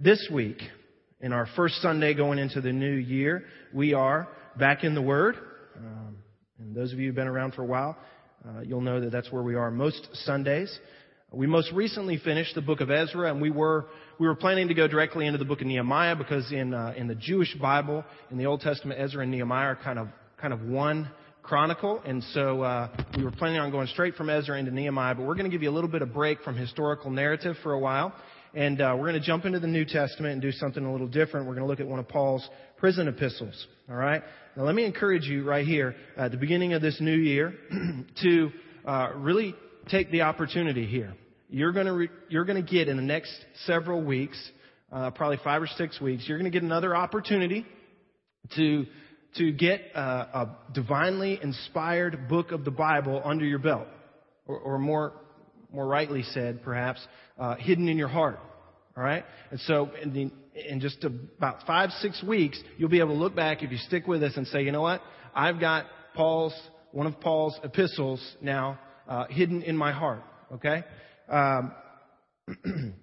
this week, in our first Sunday going into the new year, we are back in the Word. Um, and those of you who've been around for a while, uh, you'll know that that's where we are most Sundays. We most recently finished the book of Ezra, and we were we were planning to go directly into the book of Nehemiah because in uh, in the Jewish Bible, in the Old Testament, Ezra and Nehemiah are kind of kind of one chronicle, and so uh, we were planning on going straight from Ezra into Nehemiah. But we're going to give you a little bit of break from historical narrative for a while, and uh, we're going to jump into the New Testament and do something a little different. We're going to look at one of Paul's prison epistles. All right. Now let me encourage you right here at the beginning of this new year to uh, really take the opportunity here. You're going to re- you're going to get in the next several weeks, uh, probably five or six weeks, you're going to get another opportunity to to get a, a divinely inspired book of the Bible under your belt, or, or more more rightly said, perhaps uh, hidden in your heart. All right, and so in, the, in just about five six weeks, you'll be able to look back if you stick with us and say, you know what, I've got Paul's one of Paul's epistles now uh, hidden in my heart. Okay? Um,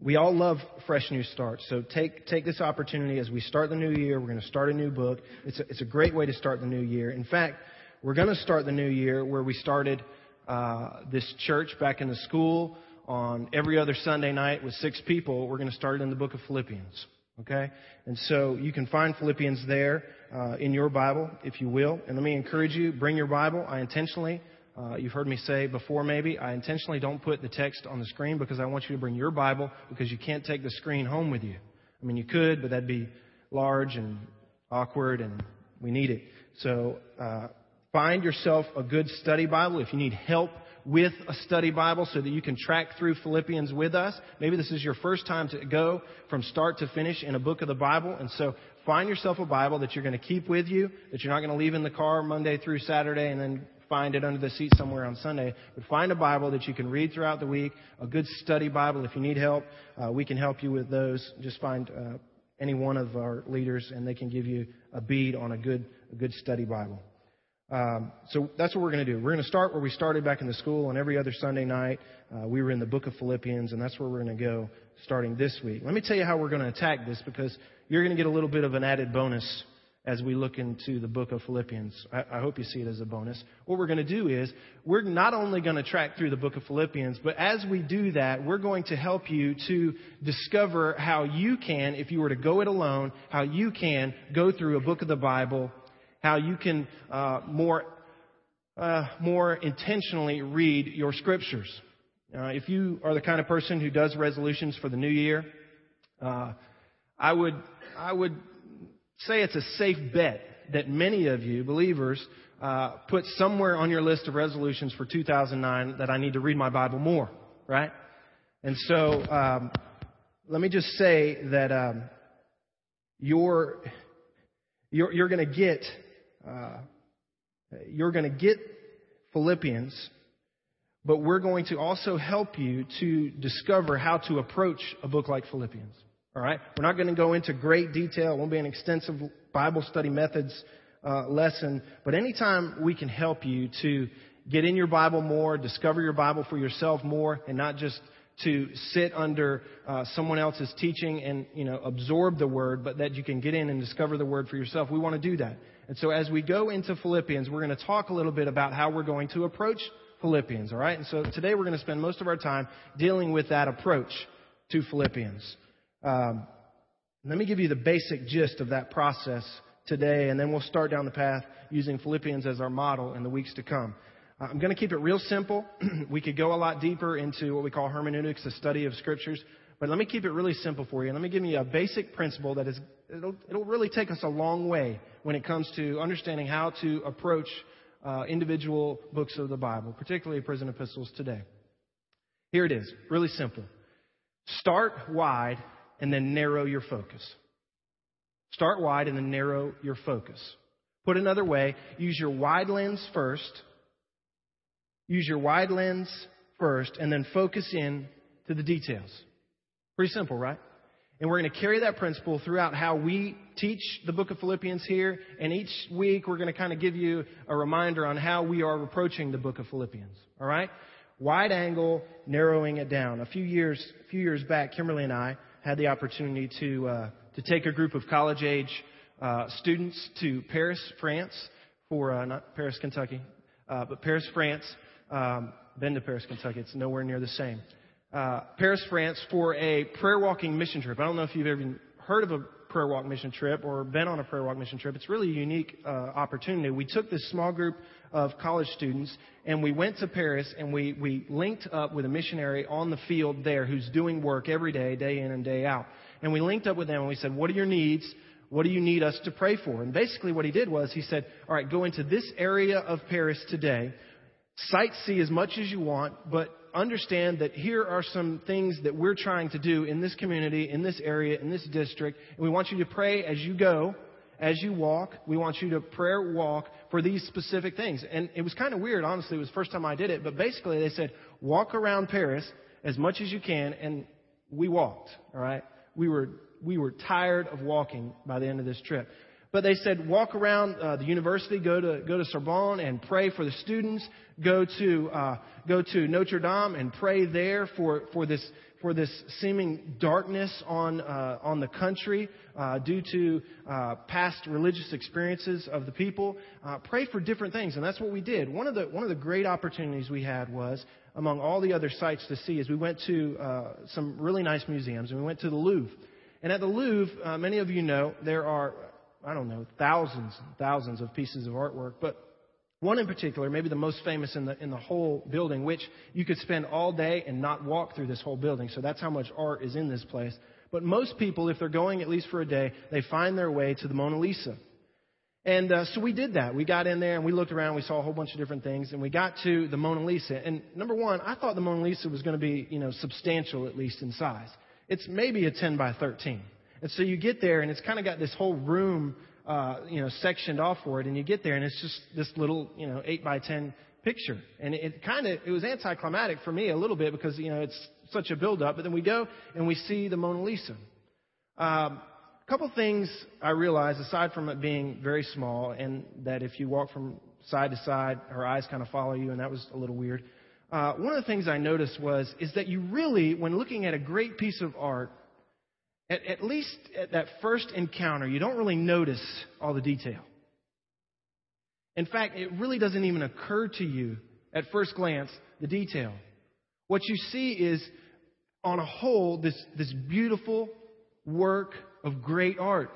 we all love fresh new starts. So take, take this opportunity as we start the new year. We're going to start a new book. It's a, it's a great way to start the new year. In fact, we're going to start the new year where we started uh, this church back in the school on every other Sunday night with six people. We're going to start in the book of Philippians. Okay? And so you can find Philippians there uh, in your Bible, if you will. And let me encourage you, bring your Bible. I intentionally uh, you've heard me say before, maybe, I intentionally don't put the text on the screen because I want you to bring your Bible because you can't take the screen home with you. I mean, you could, but that'd be large and awkward, and we need it. So, uh, find yourself a good study Bible. If you need help with a study Bible so that you can track through Philippians with us, maybe this is your first time to go from start to finish in a book of the Bible, and so find yourself a Bible that you're going to keep with you, that you're not going to leave in the car Monday through Saturday and then find it under the seat somewhere on Sunday. But find a Bible that you can read throughout the week, a good study Bible. If you need help, uh, we can help you with those. Just find uh, any one of our leaders, and they can give you a bead on a good, a good study Bible. Um, so that's what we're going to do. We're going to start where we started back in the school, and every other Sunday night uh, we were in the book of Philippians, and that's where we're going to go starting this week. Let me tell you how we're going to attack this because you're going to get a little bit of an added bonus as we look into the book of Philippians. I, I hope you see it as a bonus. What we're going to do is we're not only going to track through the book of Philippians, but as we do that, we're going to help you to discover how you can, if you were to go it alone, how you can go through a book of the Bible, how you can uh, more uh, more intentionally read your scriptures. Uh, if you are the kind of person who does resolutions for the new year, uh, I would I would say it's a safe bet that many of you, believers, uh, put somewhere on your list of resolutions for 2009 that I need to read my Bible more, right? And so, um, let me just say that um, you're you're, you're going to get uh, you're going to get Philippians, but we're going to also help you to discover how to approach a book like Philippians. All right? We're not going to go into great detail. It won't be an extensive Bible study methods uh, lesson. But anytime we can help you to get in your Bible more, discover your Bible for yourself more, and not just to sit under uh, someone else's teaching and you know absorb the word, but that you can get in and discover the word for yourself. We want to do that. And so as we go into Philippians, we're going to talk a little bit about how we're going to approach Philippians. All right. And so today we're going to spend most of our time dealing with that approach to Philippians. Um, let me give you the basic gist of that process today, and then we'll start down the path using Philippians as our model in the weeks to come. Uh, I'm going to keep it real simple. we could go a lot deeper into what we call hermeneutics, the study of scriptures, but let me keep it really simple for you. Let me give you a basic principle that is, it'll, it'll really take us a long way when it comes to understanding how to approach uh, individual books of the Bible, particularly prison epistles today. Here it is, really simple. Start wide and then narrow your focus. Start wide and then narrow your focus. Put another way, use your wide lens first. Use your wide lens first and then focus in to the details. Pretty simple, right? And we're going to carry that principle throughout how we teach the book of Philippians here. And each week we're going to kind of give you a reminder on how we are approaching the book of Philippians. All right? Wide angle, narrowing it down. A few years, a few years back, Kimberly and I had the opportunity to uh, to take a group of college age uh, students to Paris, France, for uh, not Paris, Kentucky, uh, but Paris, France. Um, been to Paris, Kentucky. It's nowhere near the same. Uh, Paris, France, for a prayer walking mission trip. I don't know if you've ever heard of a prayer walk mission trip or been on a prayer walk mission trip. It's really a unique uh, opportunity. We took this small group of college students and we went to Paris and we, we linked up with a missionary on the field there who's doing work every day, day in and day out. And we linked up with them and we said, what are your needs? What do you need us to pray for? And basically what he did was he said, all right, go into this area of Paris today, sightsee as much as you want, but understand that here are some things that we're trying to do in this community, in this area, in this district, and we want you to pray as you go, as you walk. We want you to prayer walk for these specific things. And it was kind of weird, honestly. It was the first time I did it, but basically they said, walk around Paris as much as you can, and we walked, all right? We were, we were tired of walking by the end of this trip. But they said, walk around uh, the university, go to, go to Sorbonne and pray for the students, go to, uh, go to Notre Dame and pray there for, for this, for this seeming darkness on, uh, on the country uh, due to uh, past religious experiences of the people. Uh, pray for different things, and that's what we did. One of the one of the great opportunities we had was among all the other sites to see is we went to uh, some really nice museums, and we went to the Louvre. And at the Louvre, uh, many of you know there are I don't know thousands and thousands of pieces of artwork, but one in particular, maybe the most famous in the, in the whole building, which you could spend all day and not walk through this whole building. So that's how much art is in this place. But most people, if they're going at least for a day, they find their way to the Mona Lisa. And uh, so we did that. We got in there and we looked around. We saw a whole bunch of different things, and we got to the Mona Lisa. And number one, I thought the Mona Lisa was going to be, you know, substantial at least in size. It's maybe a 10 by 13. And so you get there, and it's kind of got this whole room uh, you know, sectioned off for it, and you get there, and it's just this little, you know, eight by ten picture, and it, it kind of it was anticlimactic for me a little bit because you know it's such a build up. But then we go and we see the Mona Lisa. Um, a couple things I realized aside from it being very small, and that if you walk from side to side, her eyes kind of follow you, and that was a little weird. Uh, one of the things I noticed was is that you really, when looking at a great piece of art, at, at least at that first encounter, you don't really notice all the detail. In fact, it really doesn't even occur to you at first glance the detail. What you see is, on a whole, this, this beautiful work of great art.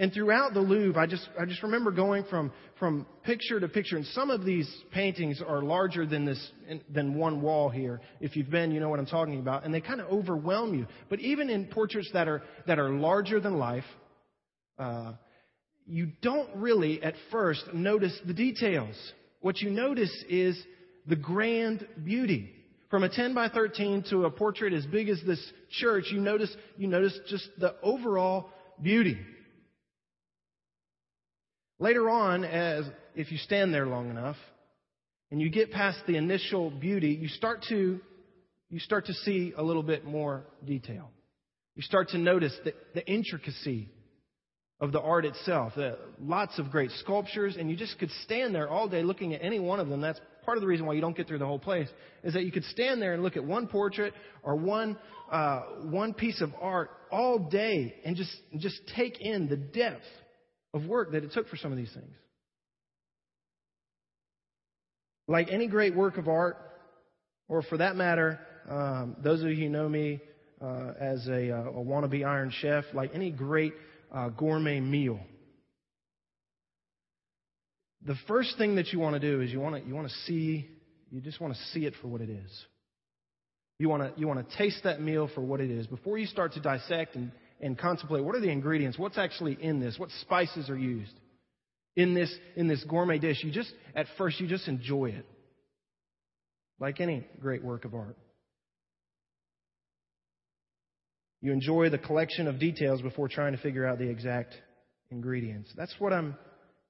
And throughout the Louvre, I just, I just remember going from, from picture to picture. And some of these paintings are larger than this, than one wall here. If you've been, you know what I'm talking about. And they kind of overwhelm you. But even in portraits that are, that are larger than life, uh, you don't really at first notice the details. What you notice is the grand beauty. From a 10 by 13 to a portrait as big as this church, you notice, you notice just the overall beauty. Later on, as if you stand there long enough and you get past the initial beauty, you start to you start to see a little bit more detail. You start to notice the, the intricacy of the art itself. The, lots of great sculptures, and you just could stand there all day looking at any one of them. That's part of the reason why you don't get through the whole place, is that you could stand there and look at one portrait or one, uh, one piece of art all day and just, just take in the depth of work that it took for some of these things. Like any great work of art, or for that matter, um, those of you who know me uh, as a, uh, a, wannabe Iron Chef, like any great uh, gourmet meal, the first thing that you want to do is you want to you want to see you just want to see it for what it is. You want to you want to taste that meal for what it is before you start to dissect and and contemplate what are the ingredients, what's actually in this, what spices are used in this in this gourmet dish. You just at first you just enjoy it. Like any great work of art. You enjoy the collection of details before trying to figure out the exact ingredients. That's what I'm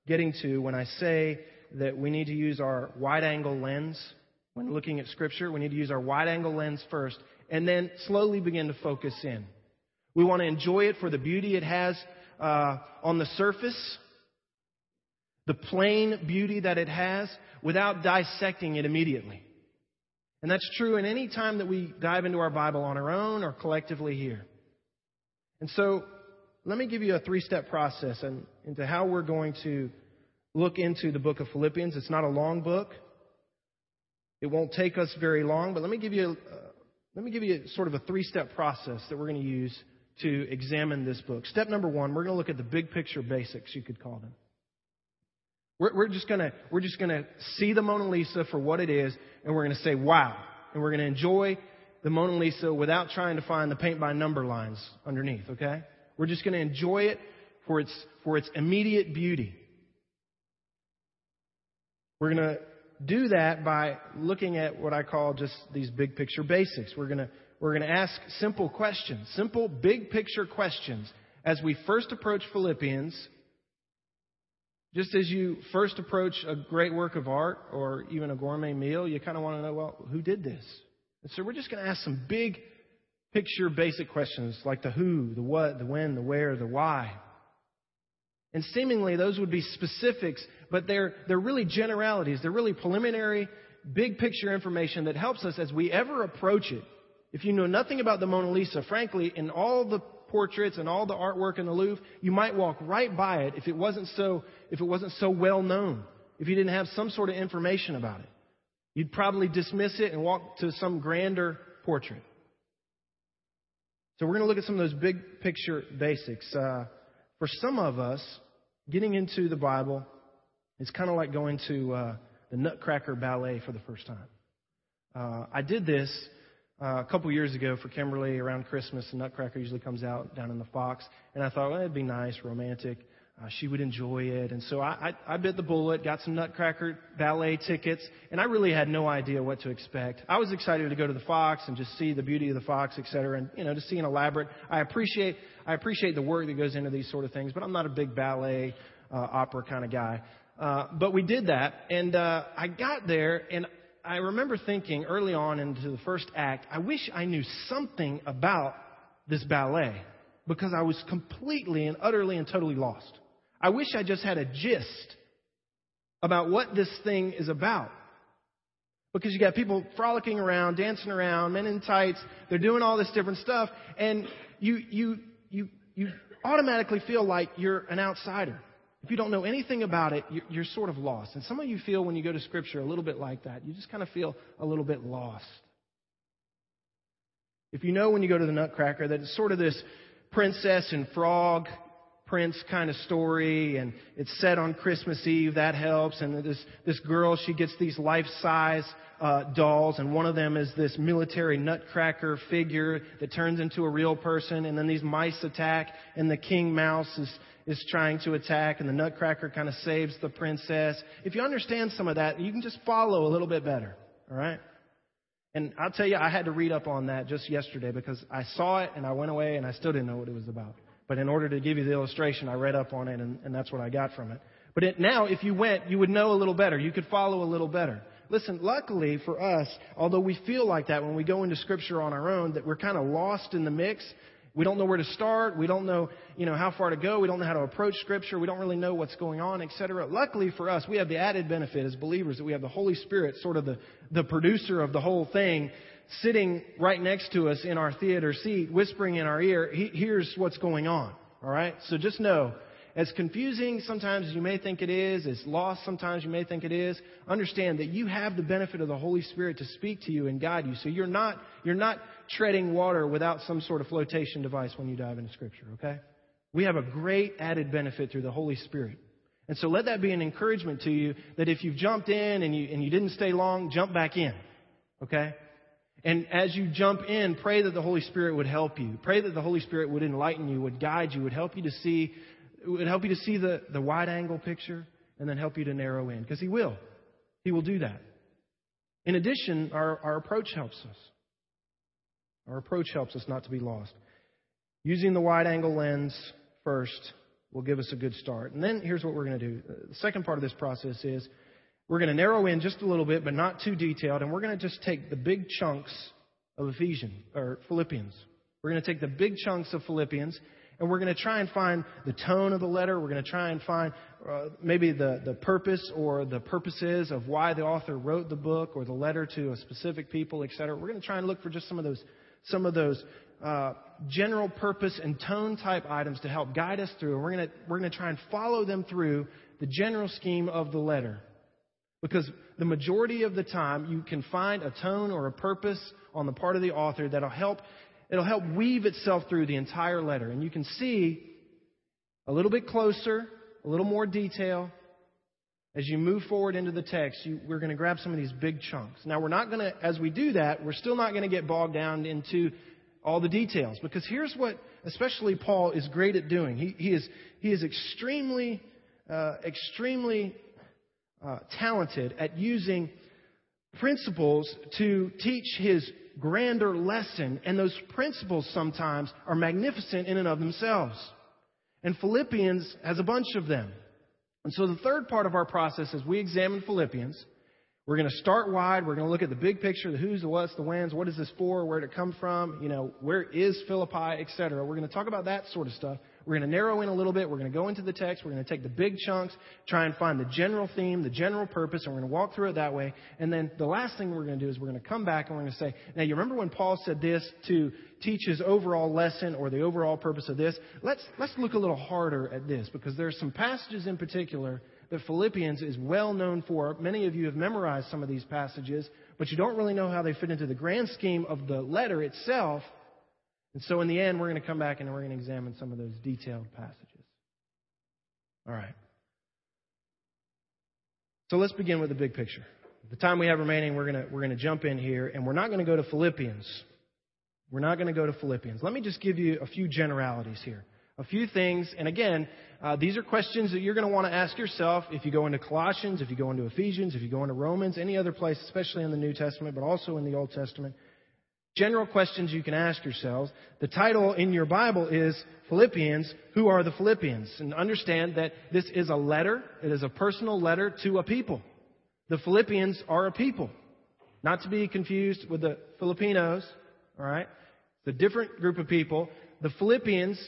getting to when I say that we need to use our wide angle lens when looking at Scripture. We need to use our wide angle lens first and then slowly begin to focus in. We want to enjoy it for the beauty it has uh, on the surface, the plain beauty that it has, without dissecting it immediately. And that's true in any time that we dive into our Bible on our own or collectively here. And so, let me give you a three step process into how we're going to look into the book of Philippians. It's not a long book. It won't take us very long, but let me give you, uh, let me give you sort of a three step process that we're going to use to examine this book. Step number one, we're going to look at the big picture basics, you could call them. We're, we're just going to we're just going to see the Mona Lisa for what it is, and we're going to say, "Wow!" And we're going to enjoy the Mona Lisa without trying to find the paint by number lines underneath. Okay? We're just going to enjoy it for its for its immediate beauty. We're going to do that by looking at what I call just these big picture basics. We're going to we're going to ask simple questions, simple big picture questions as we first approach Philippians just as you first approach a great work of art or even a gourmet meal, you kind of want to know, well, who did this? And so we're just going to ask some big picture basic questions like the who, the what, the when, the where, the why. And seemingly those would be specifics, but they're, they're really generalities. They're really preliminary, big picture information that helps us as we ever approach it. If you know nothing about the Mona Lisa, frankly, in all the portraits and all the artwork in the Louvre, you might walk right by it if it wasn't so, if it wasn't so well known, if you didn't have some sort of information about it. You'd probably dismiss it and walk to some grander portrait. So we're going to look at some of those big picture basics. Uh, for some of us, getting into the Bible is kind of like going to uh, the Nutcracker Ballet for the first time. Uh, I did this uh, a couple years ago for Kimberly around Christmas, the Nutcracker usually comes out down in the Fox, and I thought well, it'd be nice, romantic. Uh, she would enjoy it, and so I, I, I bit the bullet, got some Nutcracker ballet tickets, and I really had no idea what to expect. I was excited to go to the Fox and just see the beauty of the Fox, et cetera, and you know to see an elaborate. I appreciate I appreciate the work that goes into these sort of things, but I'm not a big ballet uh, opera kind of guy. Uh, but we did that, and uh, I got there, and I remember thinking early on into the first act, I wish I knew something about this ballet because I was completely and utterly and totally lost. I wish I just had a gist about what this thing is about. Because you got people frolicking around, dancing around, men in tights, they're doing all this different stuff, and you, you, you, you automatically feel like you're an outsider. If you don't know anything about it, you're sort of lost. And some of you feel when you go to Scripture a little bit like that. You just kind of feel a little bit lost. If you know when you go to the Nutcracker that it's sort of this princess and frog prince kind of story, and it's set on Christmas Eve, that helps. And this, this girl, she gets these life size uh, dolls, and one of them is this military nutcracker figure that turns into a real person, and then these mice attack, and the king mouse is is trying to attack, and the Nutcracker kind of saves the princess. If you understand some of that, you can just follow a little bit better. All right? And I'll tell you, I had to read up on that just yesterday because I saw it and I went away and I still didn't know what it was about. But in order to give you the illustration, I read up on it and, and that's what I got from it. But it, now, if you went, you would know a little better. You could follow a little better. Listen, luckily for us, although we feel like that when we go into Scripture on our own, that we're kind of lost in the mix, we don't know where to start. We don't know, you know, how far to go. We don't know how to approach Scripture. We don't really know what's going on, etc. Luckily for us, we have the added benefit as believers that we have the Holy Spirit, sort of the, the producer of the whole thing, sitting right next to us in our theater seat, whispering in our ear, he, here's what's going on. All right? So just know as confusing sometimes you may think it is, as lost sometimes you may think it is, understand that you have the benefit of the Holy Spirit to speak to you and guide you. So you're not, you're not treading water without some sort of flotation device when you dive into Scripture, okay? We have a great added benefit through the Holy Spirit. And so let that be an encouragement to you that if you've jumped in and you, and you didn't stay long, jump back in. Okay? And as you jump in, pray that the Holy Spirit would help you. Pray that the Holy Spirit would enlighten you, would guide you, would help you to see would help you to see the, the wide angle picture and then help you to narrow in. Because He will. He will do that. In addition, our, our approach helps us. Our approach helps us not to be lost. Using the wide angle lens first will give us a good start. And then here's what we're going to do. The second part of this process is we're going to narrow in just a little bit, but not too detailed, and we're going to just take the big chunks of Ephesians or Philippians. We're going to take the big chunks of Philippians And we're going to try and find the tone of the letter. We're going to try and find uh, maybe the, the purpose or the purposes of why the author wrote the book or the letter to a specific people, etc. We're going to try and look for just some of those, some of those uh, general purpose and tone type items to help guide us through. And we're going to, we're going to try and follow them through the general scheme of the letter. Because the majority of the time, you can find a tone or a purpose on the part of the author that'll help, it'll help weave itself through the entire letter. And you can see a little bit closer, a little more detail. As you move forward into the text, you, we're going to grab some of these big chunks. Now, we're not going to, as we do that, we're still not going to get bogged down into all the details. Because here's what, especially Paul, is great at doing. He, he is, he is extremely, uh, extremely uh, talented at using principles to teach his grander lesson, and those principles sometimes are magnificent in and of themselves. And Philippians has a bunch of them. And so the third part of our process as we examine Philippians, we're going to start wide. We're going to look at the big picture, the who's, the what's, the when's, what is this for, where did it come from, you know, where is Philippi, etc. We're going to talk about that sort of stuff. We're going to narrow in a little bit. We're going to go into the text. We're going to take the big chunks, try and find the general theme, the general purpose, and we're going to walk through it that way. And then the last thing we're going to do is we're going to come back and we're going to say, now you remember when Paul said this to teach his overall lesson or the overall purpose of this? Let's, let's look a little harder at this because there are some passages in particular that Philippians is well known for. Many of you have memorized some of these passages, but you don't really know how they fit into the grand scheme of the letter itself. And so in the end, we're going to come back and we're going to examine some of those detailed passages. All right. So let's begin with the big picture. The time we have remaining, we're going to, we're going to jump in here, and we're not going to go to Philippians. We're not going to go to Philippians. Let me just give you a few generalities here. A few things, and again, uh, these are questions that you're going to want to ask yourself if you go into Colossians, if you go into Ephesians, if you go into Romans, any other place, especially in the New Testament, but also in the Old Testament general questions you can ask yourselves. The title in your Bible is Philippians. Who are the Philippians? And understand that this is a letter. It is a personal letter to a people. The Philippians are a people. Not to be confused with the Filipinos. Alright? It's a different group of people. The Philippians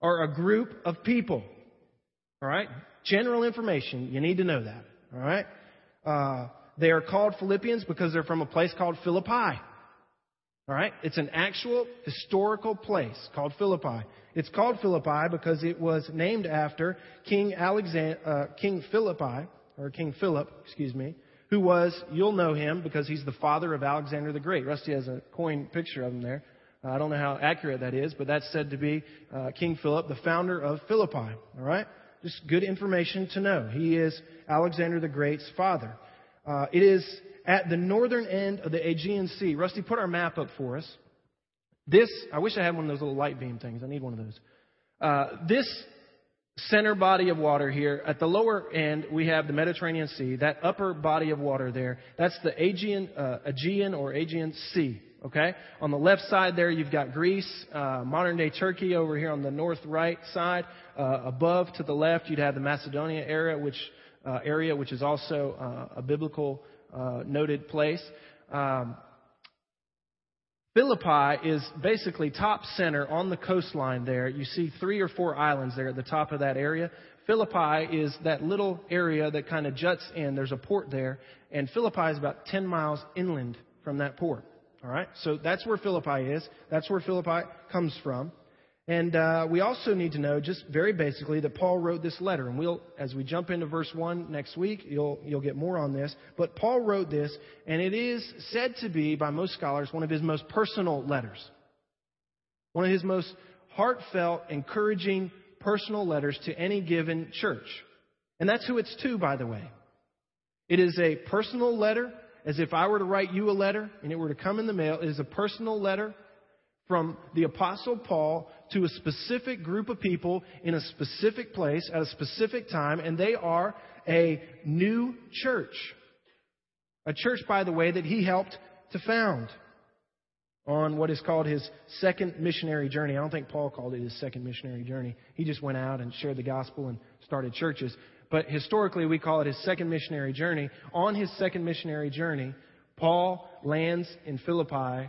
are a group of people. Alright? General information. You need to know that. Alright? Uh, they are called Philippians because they're from a place called Philippi. All right? It's an actual historical place called Philippi. It's called Philippi because it was named after King Alexander, uh, King Philippi, or King Philip, excuse me, who was, you'll know him because he's the father of Alexander the Great. Rusty has a coin picture of him there. Uh, I don't know how accurate that is, but that's said to be uh, King Philip, the founder of Philippi. All right? Just good information to know. He is Alexander the Great's father. Uh, it is at the northern end of the Aegean Sea. Rusty, put our map up for us. This, I wish I had one of those little light beam things. I need one of those. Uh, this center body of water here, at the lower end, we have the Mediterranean Sea. That upper body of water there, that's the Aegean, uh, Aegean or Aegean Sea. Okay? On the left side there, you've got Greece, uh, modern day Turkey over here on the north right side. Uh, above to the left, you'd have the Macedonia area, which, uh, area, which is also uh, a biblical uh, noted place. Um, Philippi is basically top center on the coastline there. You see three or four islands there at the top of that area. Philippi is that little area that kind of juts in. There's a port there, and Philippi is about 10 miles inland from that port. All right? So that's where Philippi is. That's where Philippi comes from. And uh, we also need to know, just very basically, that Paul wrote this letter. And we'll, as we jump into verse one next week, you'll you'll get more on this. But Paul wrote this, and it is said to be, by most scholars, one of his most personal letters, one of his most heartfelt, encouraging, personal letters to any given church. And that's who it's to, by the way. It is a personal letter, as if I were to write you a letter and it were to come in the mail. It is a personal letter from the Apostle Paul to a specific group of people in a specific place at a specific time, and they are a new church. A church, by the way, that he helped to found on what is called his second missionary journey. I don't think Paul called it his second missionary journey. He just went out and shared the gospel and started churches. But historically, we call it his second missionary journey. On his second missionary journey, Paul lands in Philippi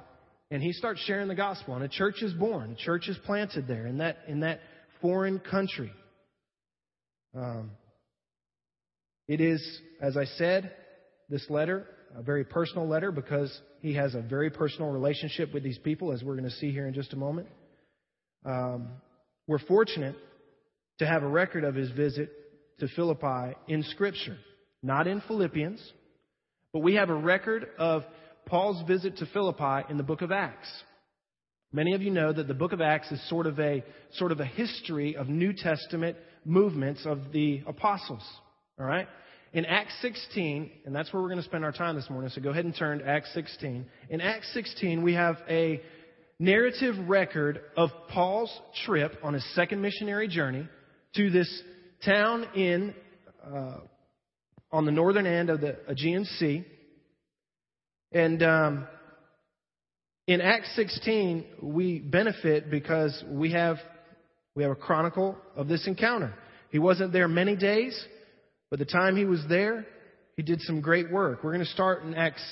and he starts sharing the gospel, and a church is born. A church is planted there in that in that foreign country. Um, it is, as I said, this letter a very personal letter because he has a very personal relationship with these people, as we're going to see here in just a moment. Um, we're fortunate to have a record of his visit to Philippi in Scripture, not in Philippians, but we have a record of Paul's visit to Philippi in the book of Acts. Many of you know that the book of Acts is sort of a sort of a history of New Testament movements of the apostles. All right? In Acts 16, and that's where we're going to spend our time this morning, so go ahead and turn to Acts 16. In Acts 16, we have a narrative record of Paul's trip on his second missionary journey to this town in uh, on the northern end of the Aegean Sea. And um, in Acts 16, we benefit because we have we have a chronicle of this encounter. He wasn't there many days, but the time he was there, he did some great work. We're going to start in Acts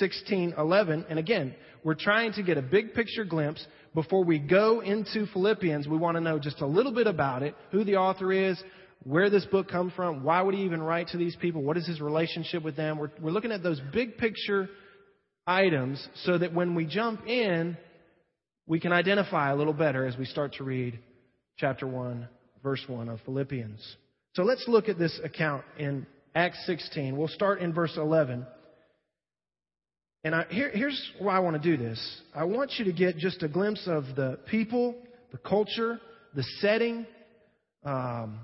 16:11, and again, we're trying to get a big picture glimpse before we go into Philippians. We want to know just a little bit about it, who the author is, where this book comes from, why would he even write to these people, what is his relationship with them. We're, we're looking at those big picture items so that when we jump in, we can identify a little better as we start to read chapter 1, verse 1 of Philippians. So let's look at this account in Acts 16. We'll start in verse 11. And I, here, here's why I want to do this. I want you to get just a glimpse of the people, the culture, the setting, um,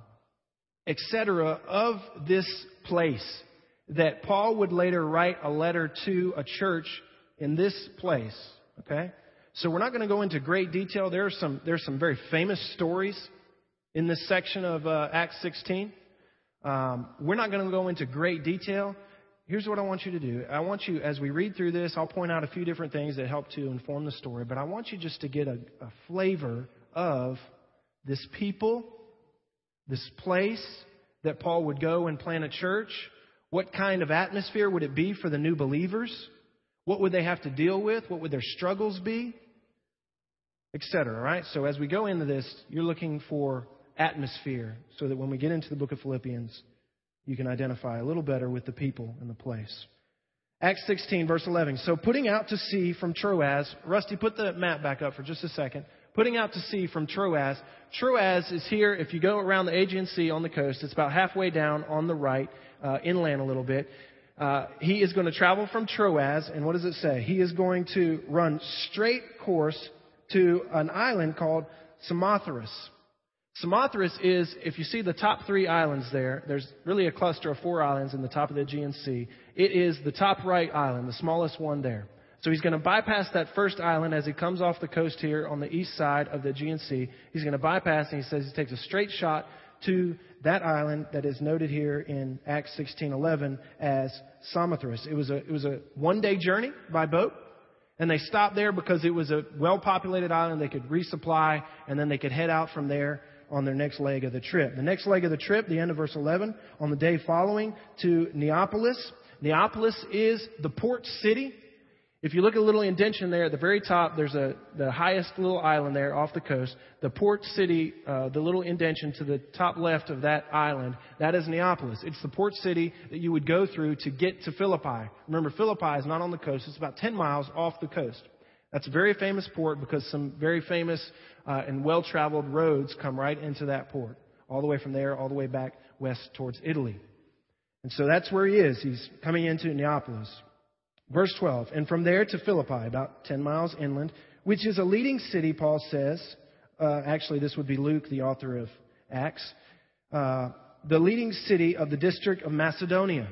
etc., of this place that Paul would later write a letter to a church in this place. Okay? So we're not going to go into great detail. There are some, there are some very famous stories in this section of uh, Acts 16. Um, we're not going to go into great detail. Here's what I want you to do. I want you, as we read through this, I'll point out a few different things that help to inform the story, but I want you just to get a, a flavor of this people, this place that Paul would go and plant a church, what kind of atmosphere would it be for the new believers? What would they have to deal with? What would their struggles be? Etc. Right? So as we go into this, you're looking for atmosphere so that when we get into the book of Philippians, you can identify a little better with the people and the place. Acts 16, verse 11. So putting out to sea from Troas, Rusty, put the map back up for just a second. Putting out to sea from Troas. Troas is here, if you go around the Aegean Sea on the coast, it's about halfway down on the right, uh, inland a little bit. Uh, he is going to travel from Troas, and what does it say? He is going to run straight course to an island called Samothrace. Samothrace is, if you see the top three islands there, there's really a cluster of four islands in the top of the Aegean Sea. It is the top right island, the smallest one there. So he's going to bypass that first island as he comes off the coast here on the east side of the Sea. He's going to bypass, and he says he takes a straight shot to that island that is noted here in Acts 16:11 as Samothrace. It was a it was a one day journey by boat. And they stopped there because it was a well populated island. They could resupply and then they could head out from there on their next leg of the trip. The next leg of the trip, the end of verse 11, on the day following to Neapolis. Neapolis is the port city. If you look at a little indentation there at the very top, there's a the highest little island there off the coast. The port city, uh, the little indentation to the top left of that island, that is Neapolis. It's the port city that you would go through to get to Philippi. Remember, Philippi is not on the coast; it's about 10 miles off the coast. That's a very famous port because some very famous uh, and well traveled roads come right into that port, all the way from there, all the way back west towards Italy. And so that's where he is. He's coming into Neapolis. Verse 12. And from there to Philippi, about 10 miles inland, which is a leading city, Paul says. Uh, actually, this would be Luke, the author of Acts. Uh, the leading city of the district of Macedonia.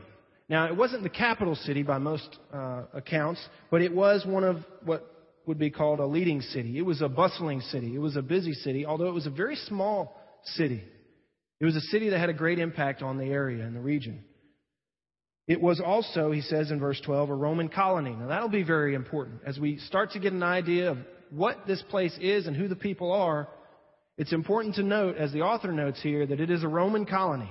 Now, it wasn't the capital city by most uh, accounts, but it was one of what would be called a leading city. It was a bustling city. It was a busy city, although it was a very small city. It was a city that had a great impact on the area and the region. It was also, he says in verse 12, a Roman colony. Now that'll be very important. As we start to get an idea of what this place is and who the people are, it's important to note, as the author notes here, that it is a Roman colony.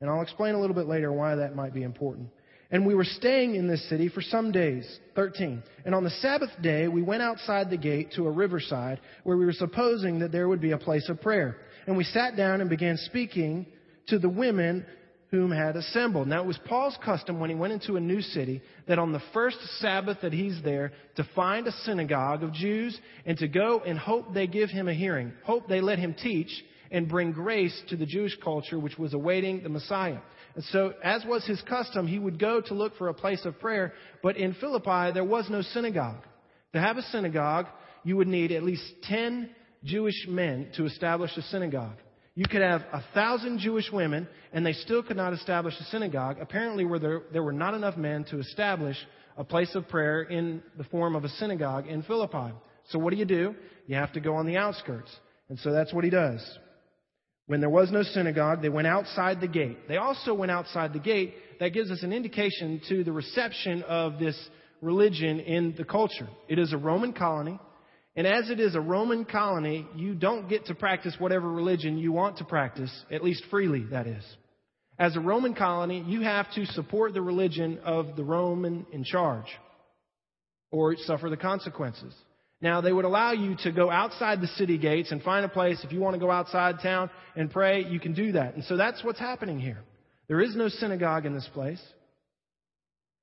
And I'll explain a little bit later why that might be important. And we were staying in this city for some days. 13. And on the Sabbath day, we went outside the gate to a riverside where we were supposing that there would be a place of prayer. And we sat down and began speaking to the women whom had assembled. Now, it was Paul's custom when he went into a new city that on the first Sabbath that he's there to find a synagogue of Jews and to go and hope they give him a hearing, hope they let him teach and bring grace to the Jewish culture which was awaiting the Messiah. And so, as was his custom, he would go to look for a place of prayer, but in Philippi there was no synagogue. To have a synagogue, you would need at least 10 Jewish men to establish a synagogue. You could have a thousand Jewish women, and they still could not establish a synagogue. Apparently, where there, there were not enough men to establish a place of prayer in the form of a synagogue in Philippi. So, what do you do? You have to go on the outskirts. And so that's what he does. When there was no synagogue, they went outside the gate. They also went outside the gate. That gives us an indication to the reception of this religion in the culture. It is a Roman colony. And as it is a Roman colony, you don't get to practice whatever religion you want to practice, at least freely, that is. As a Roman colony, you have to support the religion of the Roman in charge or suffer the consequences. Now, they would allow you to go outside the city gates and find a place. If you want to go outside town and pray, you can do that. And so that's what's happening here. There is no synagogue in this place,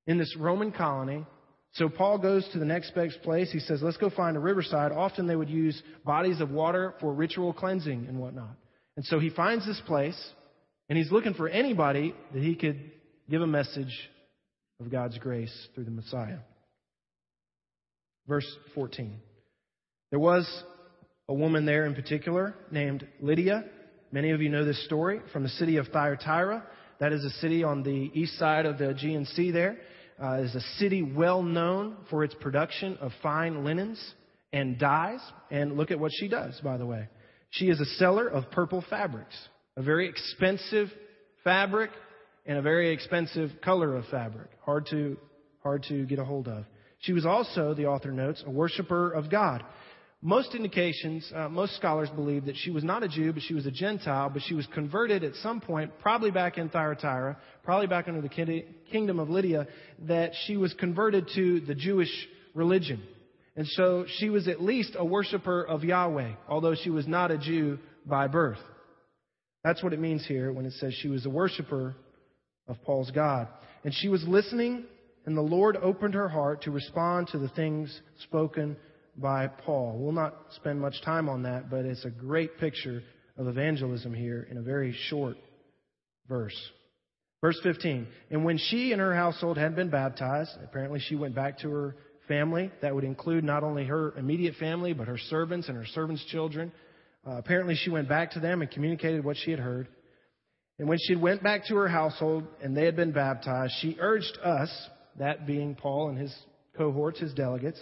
in this Roman colony. So Paul goes to the next best place. He says, let's go find a riverside. Often they would use bodies of water for ritual cleansing and whatnot. And so he finds this place, and he's looking for anybody that he could give a message of God's grace through the Messiah. Verse 14. There was a woman there in particular named Lydia. Many of you know this story from the city of Thyatira. That is a city on the east side of the Aegean Sea there uh, is a city well known for its production of fine linens and dyes. And look at what she does, by the way. She is a seller of purple fabrics, a very expensive fabric and a very expensive color of fabric. Hard to, hard to get a hold of. She was also, the author notes, a worshiper of God. Most indications, uh, most scholars believe that she was not a Jew, but she was a Gentile, but she was converted at some point, probably back in Thyatira, probably back under the kingdom of Lydia, that she was converted to the Jewish religion. And so she was at least a worshiper of Yahweh, although she was not a Jew by birth. That's what it means here when it says she was a worshiper of Paul's God. And she was listening, and the Lord opened her heart to respond to the things spoken by Paul. We'll not spend much time on that, but it's a great picture of evangelism here in a very short verse. Verse 15. And when she and her household had been baptized, apparently she went back to her family. That would include not only her immediate family, but her servants and her servants' children. Uh, apparently she went back to them and communicated what she had heard. And when she went back to her household and they had been baptized, she urged us, that being Paul and his cohorts, his delegates,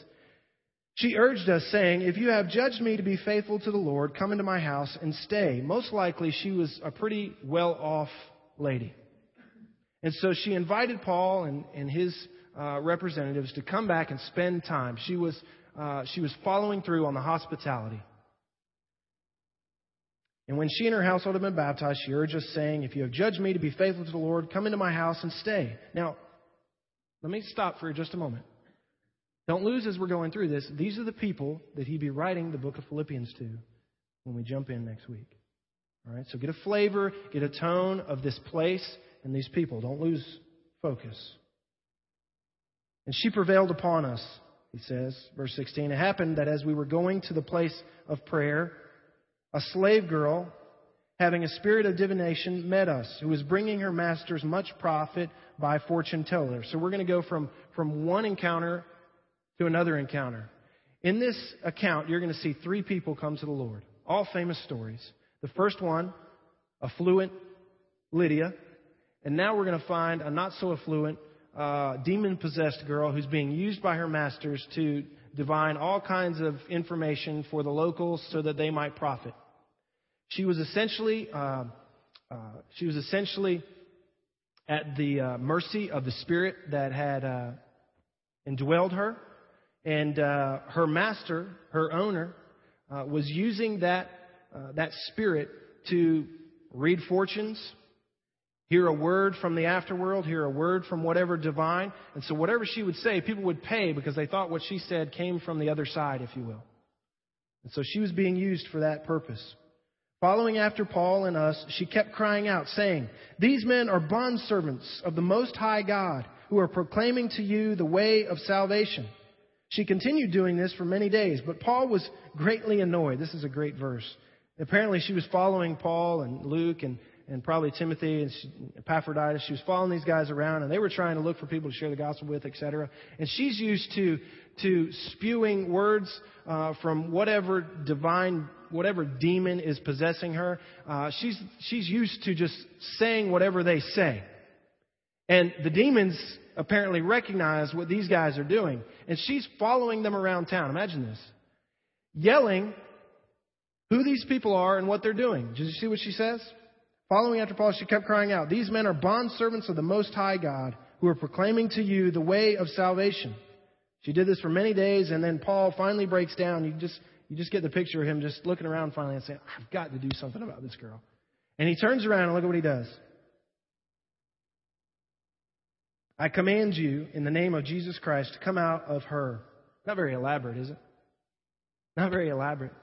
she urged us, saying, If you have judged me to be faithful to the Lord, come into my house and stay. Most likely, she was a pretty well off lady. And so she invited Paul and, and his uh, representatives to come back and spend time. She was, uh, she was following through on the hospitality. And when she and her household had been baptized, she urged us, saying, If you have judged me to be faithful to the Lord, come into my house and stay. Now, let me stop for just a moment. Don't lose as we're going through this. These are the people that he'd be writing the book of Philippians to when we jump in next week. All right, so get a flavor, get a tone of this place and these people. Don't lose focus. And she prevailed upon us, he says, verse 16. It happened that as we were going to the place of prayer, a slave girl, having a spirit of divination, met us, who was bringing her masters much profit by fortune teller. So we're going to go from, from one encounter to another encounter. In this account, you're going to see three people come to the Lord. All famous stories. The first one, affluent Lydia. And now we're going to find a not so affluent, uh, demon possessed girl who's being used by her masters to divine all kinds of information for the locals so that they might profit. She was essentially, uh, uh, she was essentially at the uh, mercy of the spirit that had uh, indwelled her. And uh, her master, her owner, uh, was using that, uh, that spirit to read fortunes hear a word from the afterworld, hear a word from whatever divine. And so whatever she would say, people would pay because they thought what she said came from the other side, if you will. And so she was being used for that purpose. Following after Paul and us, she kept crying out, saying, These men are bondservants of the Most High God, who are proclaiming to you the way of salvation. She continued doing this for many days, but Paul was greatly annoyed. This is a great verse. Apparently, she was following Paul and Luke and, and probably Timothy and she, Epaphroditus. She was following these guys around, and they were trying to look for people to share the gospel with, etc. And she's used to to spewing words uh, from whatever divine, whatever demon is possessing her. Uh, she's she's used to just saying whatever they say, and the demons apparently recognize what these guys are doing, and she's following them around town. Imagine this, yelling who these people are and what they're doing. Did you see what she says? Following after Paul, she kept crying out, These men are bondservants of the Most High God, who are proclaiming to you the way of salvation. She did this for many days, and then Paul finally breaks down. You just, you just get the picture of him just looking around finally and saying, I've got to do something about this girl. And he turns around and look at what he does. I command you, in the name of Jesus Christ, to come out of her. Not very elaborate, is it? Not very elaborate.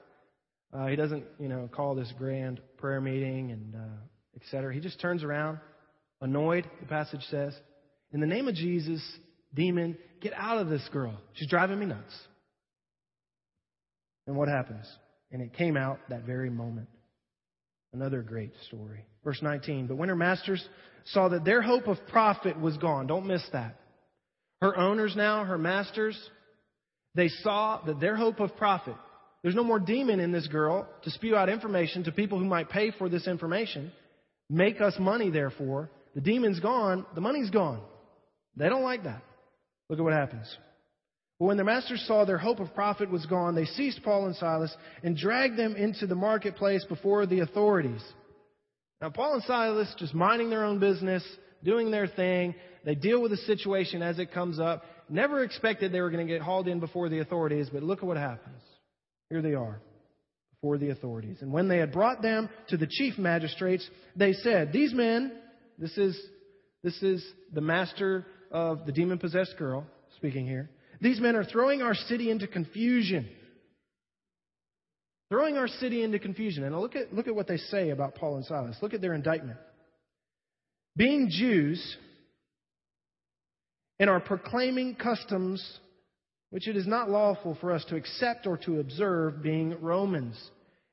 Uh, he doesn't, you know, call this grand prayer meeting and uh, etc. He just turns around, annoyed. The passage says, "In the name of Jesus, demon, get out of this girl. She's driving me nuts." And what happens? And it came out that very moment. Another great story. Verse 19. But when her masters saw that their hope of profit was gone, don't miss that. Her owners now, her masters, they saw that their hope of profit there's no more demon in this girl to spew out information to people who might pay for this information. Make us money, therefore. The demon's gone, the money's gone. They don't like that. Look at what happens. But when the masters saw their hope of profit was gone, they seized Paul and Silas and dragged them into the marketplace before the authorities. Now, Paul and Silas just minding their own business, doing their thing. They deal with the situation as it comes up. Never expected they were going to get hauled in before the authorities, but look at what happens. Here they are before the authorities. And when they had brought them to the chief magistrates, they said, These men, this is, this is the master of the demon possessed girl speaking here, these men are throwing our city into confusion. Throwing our city into confusion. And look at, look at what they say about Paul and Silas. Look at their indictment. Being Jews and are proclaiming customs which it is not lawful for us to accept or to observe, being Romans.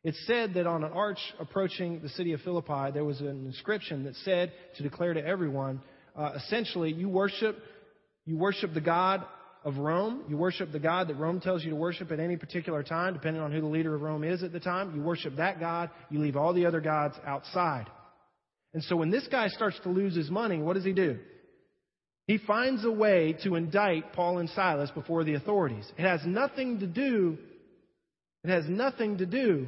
It's said that on an arch approaching the city of Philippi, there was an inscription that said to declare to everyone, uh, essentially, you worship, you worship the God of Rome. You worship the God that Rome tells you to worship at any particular time, depending on who the leader of Rome is at the time. You worship that God. You leave all the other gods outside. And so when this guy starts to lose his money, what does he do? He finds a way to indict Paul and Silas before the authorities. It has nothing to do, it has nothing to do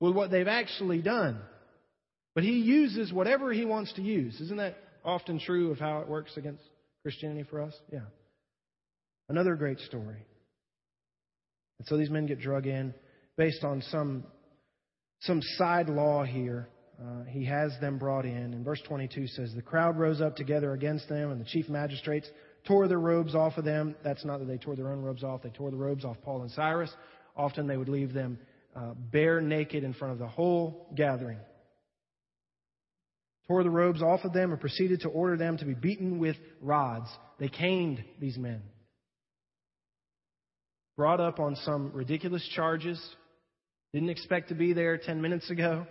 with what they've actually done. But he uses whatever he wants to use. Isn't that often true of how it works against Christianity for us? Yeah. Another great story. And so these men get drug in based on some, some side law here uh, he has them brought in. And verse 22 says, The crowd rose up together against them, and the chief magistrates tore their robes off of them. That's not that they tore their own robes off, they tore the robes off Paul and Silas. Often they would leave them uh, bare naked in front of the whole gathering. Tore the robes off of them and proceeded to order them to be beaten with rods. They caned these men. Brought up on some ridiculous charges. Didn't expect to be there 10 minutes ago.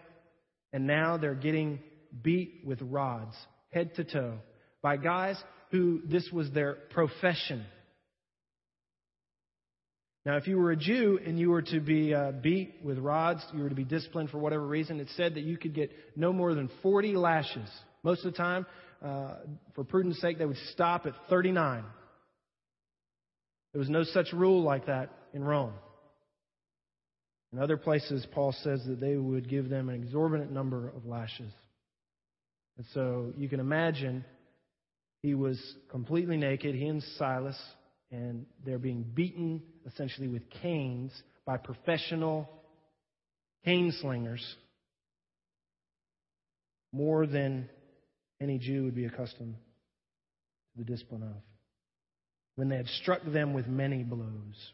And now they're getting beat with rods, head to toe, by guys who this was their profession. Now, if you were a Jew and you were to be uh, beat with rods, you were to be disciplined for whatever reason, it said that you could get no more than 40 lashes. Most of the time, uh, for prudence sake, they would stop at 39. There was no such rule like that in Rome. In other places, Paul says that they would give them an exorbitant number of lashes. And so you can imagine he was completely naked, he and Silas, and they're being beaten essentially with canes by professional cane slingers. More than any Jew would be accustomed to the discipline of. When they had struck them with many blows,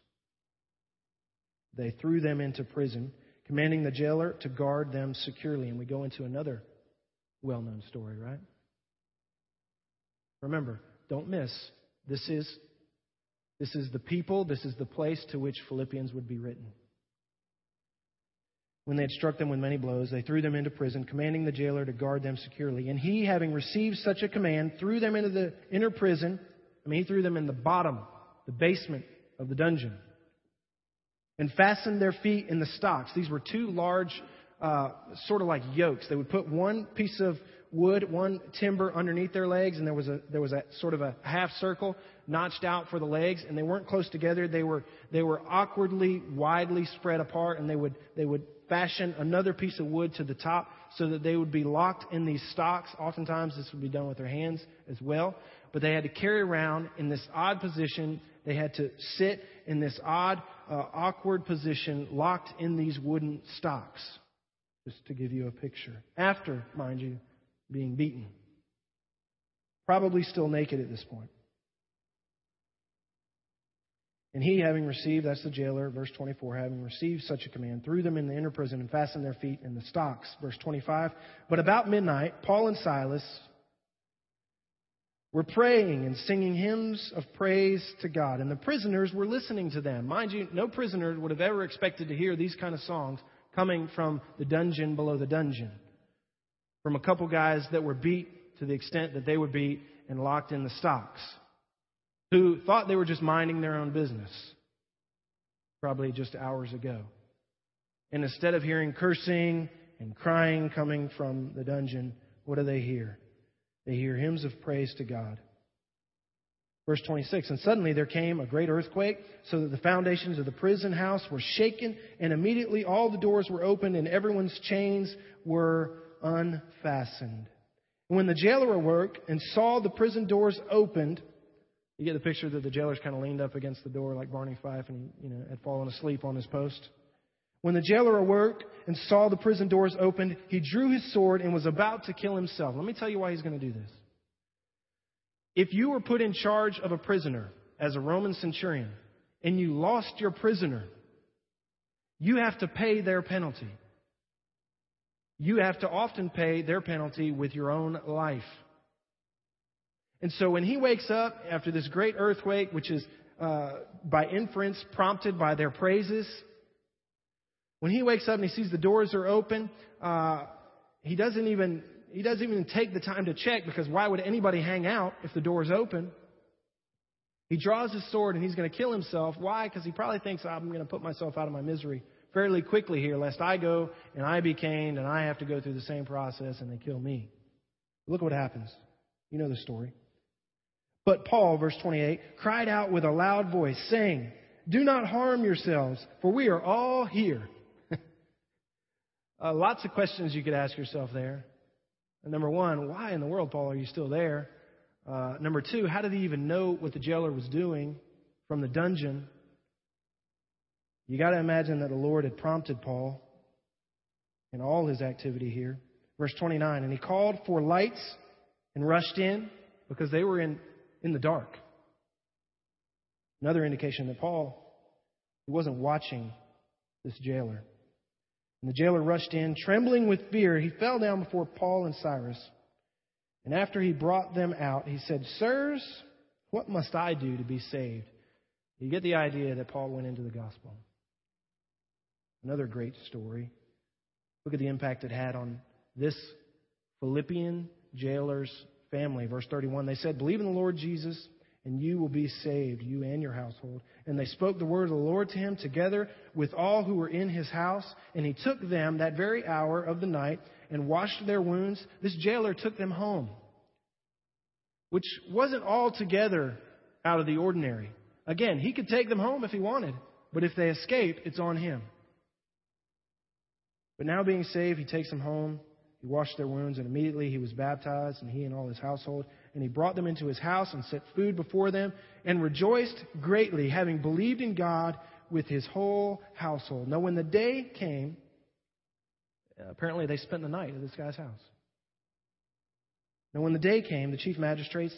they threw them into prison, commanding the jailer to guard them securely. And we go into another well known story, right? Remember, don't miss. This is, this is the people, this is the place to which Philippians would be written. When they had struck them with many blows, they threw them into prison, commanding the jailer to guard them securely. And he, having received such a command, threw them into the inner prison. I mean, he threw them in the bottom, the basement of the dungeon, and fastened their feet in the stocks. These were two large, uh, sort of like yokes. They would put one piece of wood, one timber underneath their legs, and there was a there was a sort of a half circle notched out for the legs, and they weren't close together. They were they were awkwardly, widely spread apart, and they would they would fashion another piece of wood to the top so that they would be locked in these stocks. Oftentimes, this would be done with their hands as well. But they had to carry around in this odd position. They had to sit in this odd, uh, awkward position, locked in these wooden stocks. Just to give you a picture. After, mind you, being beaten. Probably still naked at this point. And he, having received, that's the jailer, verse 24, having received such a command, threw them in the inner prison and fastened their feet in the stocks. Verse 25. But about midnight, Paul and Silas were praying and singing hymns of praise to God. And the prisoners were listening to them. Mind you, no prisoner would have ever expected to hear these kind of songs coming from the dungeon below the dungeon. From a couple guys that were beat to the extent that they were beat and locked in the stocks who thought they were just minding their own business, probably just hours ago. And instead of hearing cursing and crying coming from the dungeon, what do they hear? They hear hymns of praise to God. Verse 26 And suddenly there came a great earthquake, so that the foundations of the prison house were shaken, and immediately all the doors were opened, and everyone's chains were unfastened. When the jailer awoke and saw the prison doors opened, you get the picture that the jailer's kind of leaned up against the door like Barney Fife and you know had fallen asleep on his post. When the jailer awoke and saw the prison doors opened, he drew his sword and was about to kill himself. Let me tell you why he's going to do this. If you were put in charge of a prisoner as a Roman centurion and you lost your prisoner, you have to pay their penalty. You have to often pay their penalty with your own life. And so when he wakes up after this great earthquake, which is uh, by inference prompted by their praises, when he wakes up and he sees the doors are open, uh, he doesn't even he doesn't even take the time to check because why would anybody hang out if the door's open? He draws his sword and he's going to kill himself. Why? Because he probably thinks I'm going to put myself out of my misery fairly quickly here, lest I go and I be caned and I have to go through the same process and they kill me. Look what happens. You know the story. But Paul, verse 28, cried out with a loud voice, saying, Do not harm yourselves, for we are all here. uh, lots of questions you could ask yourself there. number one, why in the world, Paul, are you still there? Uh, number two, how did he even know what the jailer was doing from the dungeon? You got to imagine that the Lord had prompted Paul in all his activity here. Verse 29, and he called for lights and rushed in because they were in in the dark. Another indication that Paul he wasn't watching this jailer. And the jailer rushed in, trembling with fear. He fell down before Paul and Silas. And after he brought them out, he said, Sirs, what must I do to be saved? You get the idea that Paul went into the gospel. Another great story. Look at the impact it had on this Philippian jailer's family. Verse 31, they said, Believe in the Lord Jesus, and you will be saved, you and your household. And they spoke the word of the Lord to him together with all who were in his house. And he took them that very hour of the night and washed their wounds. This jailer took them home, which wasn't altogether out of the ordinary. Again, he could take them home if he wanted, but if they escape, it's on him. But now being saved, he takes them home he washed their wounds, and immediately he was baptized, and he and all his household. And he brought them into his house and set food before them, and rejoiced greatly, having believed in God with his whole household. Now, when the day came, uh, apparently they spent the night at this guy's house. Now, when the day came, the chief magistrates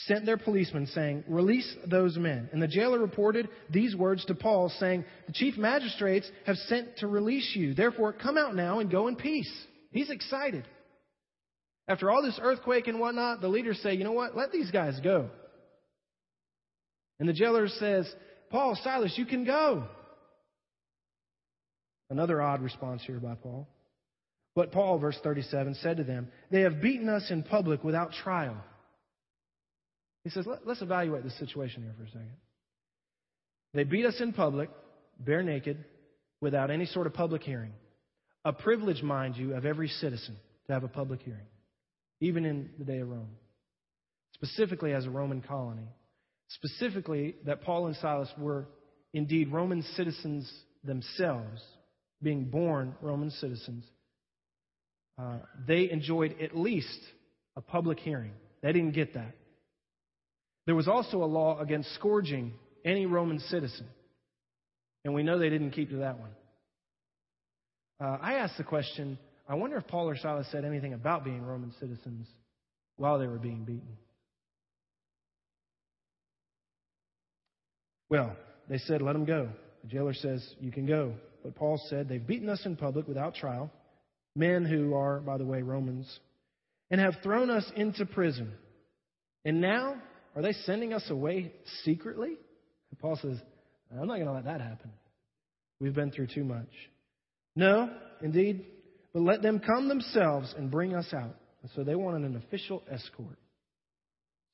sent their policemen, saying, Release those men. And the jailer reported these words to Paul, saying, The chief magistrates have sent to release you. Therefore, come out now and go in peace. He's excited. After all this earthquake and whatnot, the leaders say, You know what? Let these guys go. And the jailer says, Paul, Silas, you can go. Another odd response here by Paul. But Paul, verse 37, said to them, They have beaten us in public without trial. He says, Let, us evaluate the situation here for a second. They beat us in public, bare naked, without any sort of public hearing. A privilege, mind you, of every citizen to have a public hearing, even in the day of Rome, specifically as a Roman colony. Specifically, that Paul and Silas were indeed Roman citizens themselves, being born Roman citizens. Uh, they enjoyed at least a public hearing. They didn't get that. There was also a law against scourging any Roman citizen. And we know they didn't keep to that one. Uh, I asked the question I wonder if Paul or Silas said anything about being Roman citizens while they were being beaten. Well, they said, let them go. The jailer says, you can go. But Paul said, they've beaten us in public without trial, men who are, by the way, Romans, and have thrown us into prison. And now, are they sending us away secretly? And Paul says, I'm not going to let that happen. We've been through too much. No, indeed, but let them come themselves and bring us out. And so they wanted an official escort,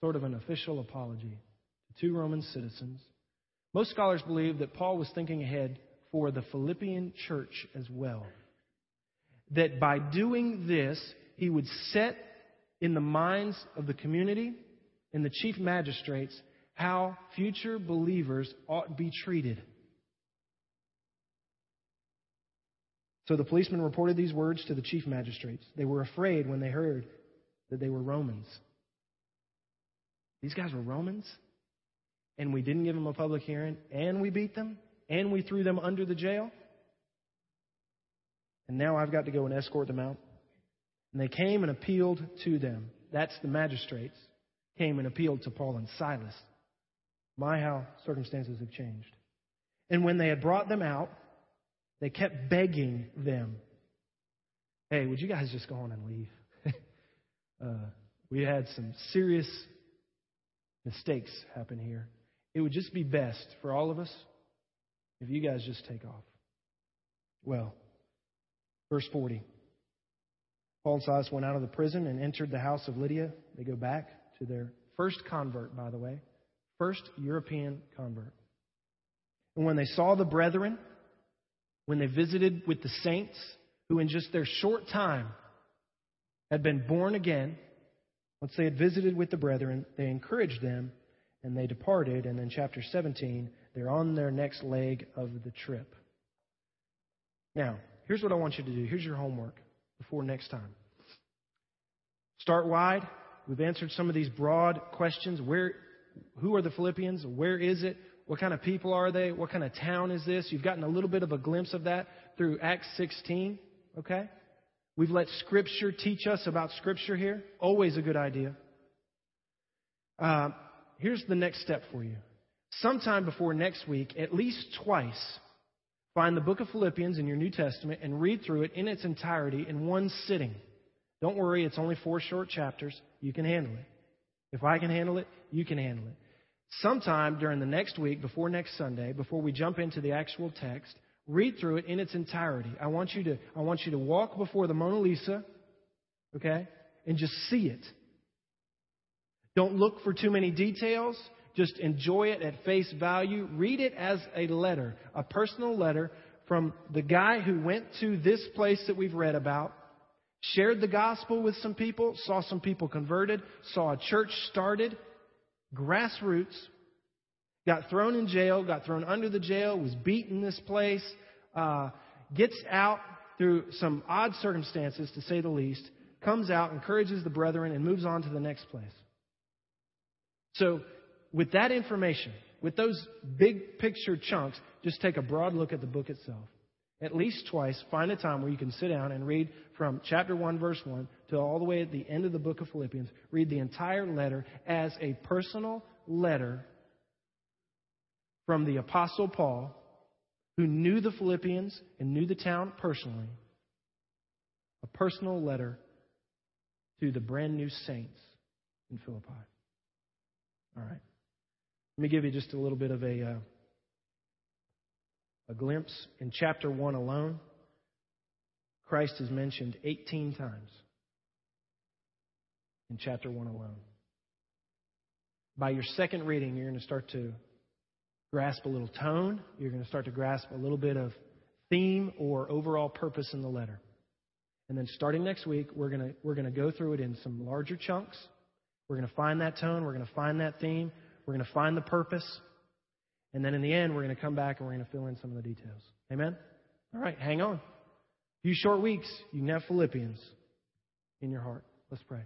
sort of an official apology to two Roman citizens most scholars believe that Paul was thinking ahead for the Philippian church as well. That by doing this, he would set in the minds of the community and the chief magistrates how future believers ought to be treated. So the policemen reported these words to the chief magistrates. They were afraid when they heard that they were Romans. These guys were Romans? and we didn't give them a public hearing, and we beat them, and we threw them under the jail. And now I've got to go and escort them out. And they came and appealed to them. That's the magistrates. Came and appealed to Paul and Silas. My, how circumstances have changed. And when they had brought them out, they kept begging them, Hey, would you guys just go on and leave? uh, we had some serious mistakes happen here. It would just be best for all of us if you guys just take off. Well, verse 40. Paul and Silas went out of the prison and entered the house of Lydia. They go back to their first convert, by the way, first European convert. And when they saw the brethren, when they visited with the saints, who in just their short time had been born again, once they had visited with the brethren, they encouraged them and they departed. And then, chapter 17, they're on their next leg of the trip. Now, here's what I want you to do. Here's your homework before next time. Start wide. We've answered some of these broad questions. Where, who are the Philippians? Where is it? What kind of people are they? What kind of town is this? You've gotten a little bit of a glimpse of that through Acts 16. Okay? We've let Scripture teach us about Scripture here. Always a good idea. Uh, here's the next step for you. Sometime before next week, at least twice, find the book of Philippians in your New Testament and read through it in its entirety in one sitting. Don't worry, it's only four short chapters. You can handle it. If I can handle it, you can handle it. Sometime during the next week, before next Sunday, before we jump into the actual text, read through it in its entirety. I want you to, I want you to walk before the Mona Lisa, okay, and just see it. Don't look for too many details. Just enjoy it at face value. Read it as a letter, a personal letter from the guy who went to this place that we've read about, shared the gospel with some people, saw some people converted, saw a church started, grassroots, got thrown in jail, got thrown under the jail, was beaten this place, uh, gets out through some odd circumstances, to say the least, comes out, encourages the brethren, and moves on to the next place. So, with that information, with those big picture chunks, just take a broad look at the book itself at least twice, find a time where you can sit down and read from chapter 1, verse 1 to all the way at the end of the book of Philippians. Read the entire letter as a personal letter from the Apostle Paul, who knew the Philippians and knew the town personally. A personal letter to the brand new saints in Philippi. All right. Let me give you just a little bit of a. Uh, a glimpse in chapter 1 alone, Christ is mentioned 18 times in chapter 1 alone. By your second reading, you're going to start to grasp a little tone. You're going to start to grasp a little bit of theme or overall purpose in the letter. And then starting next week, we're going to, we're going to go through it in some larger chunks. We're going to find that tone. We're going to find that theme. We're going to find the purpose. And then in the end, we're going to come back and we're going to fill in some of the details. Amen? All right, hang on. A few short weeks, you can have Philippians in your heart. Let's pray.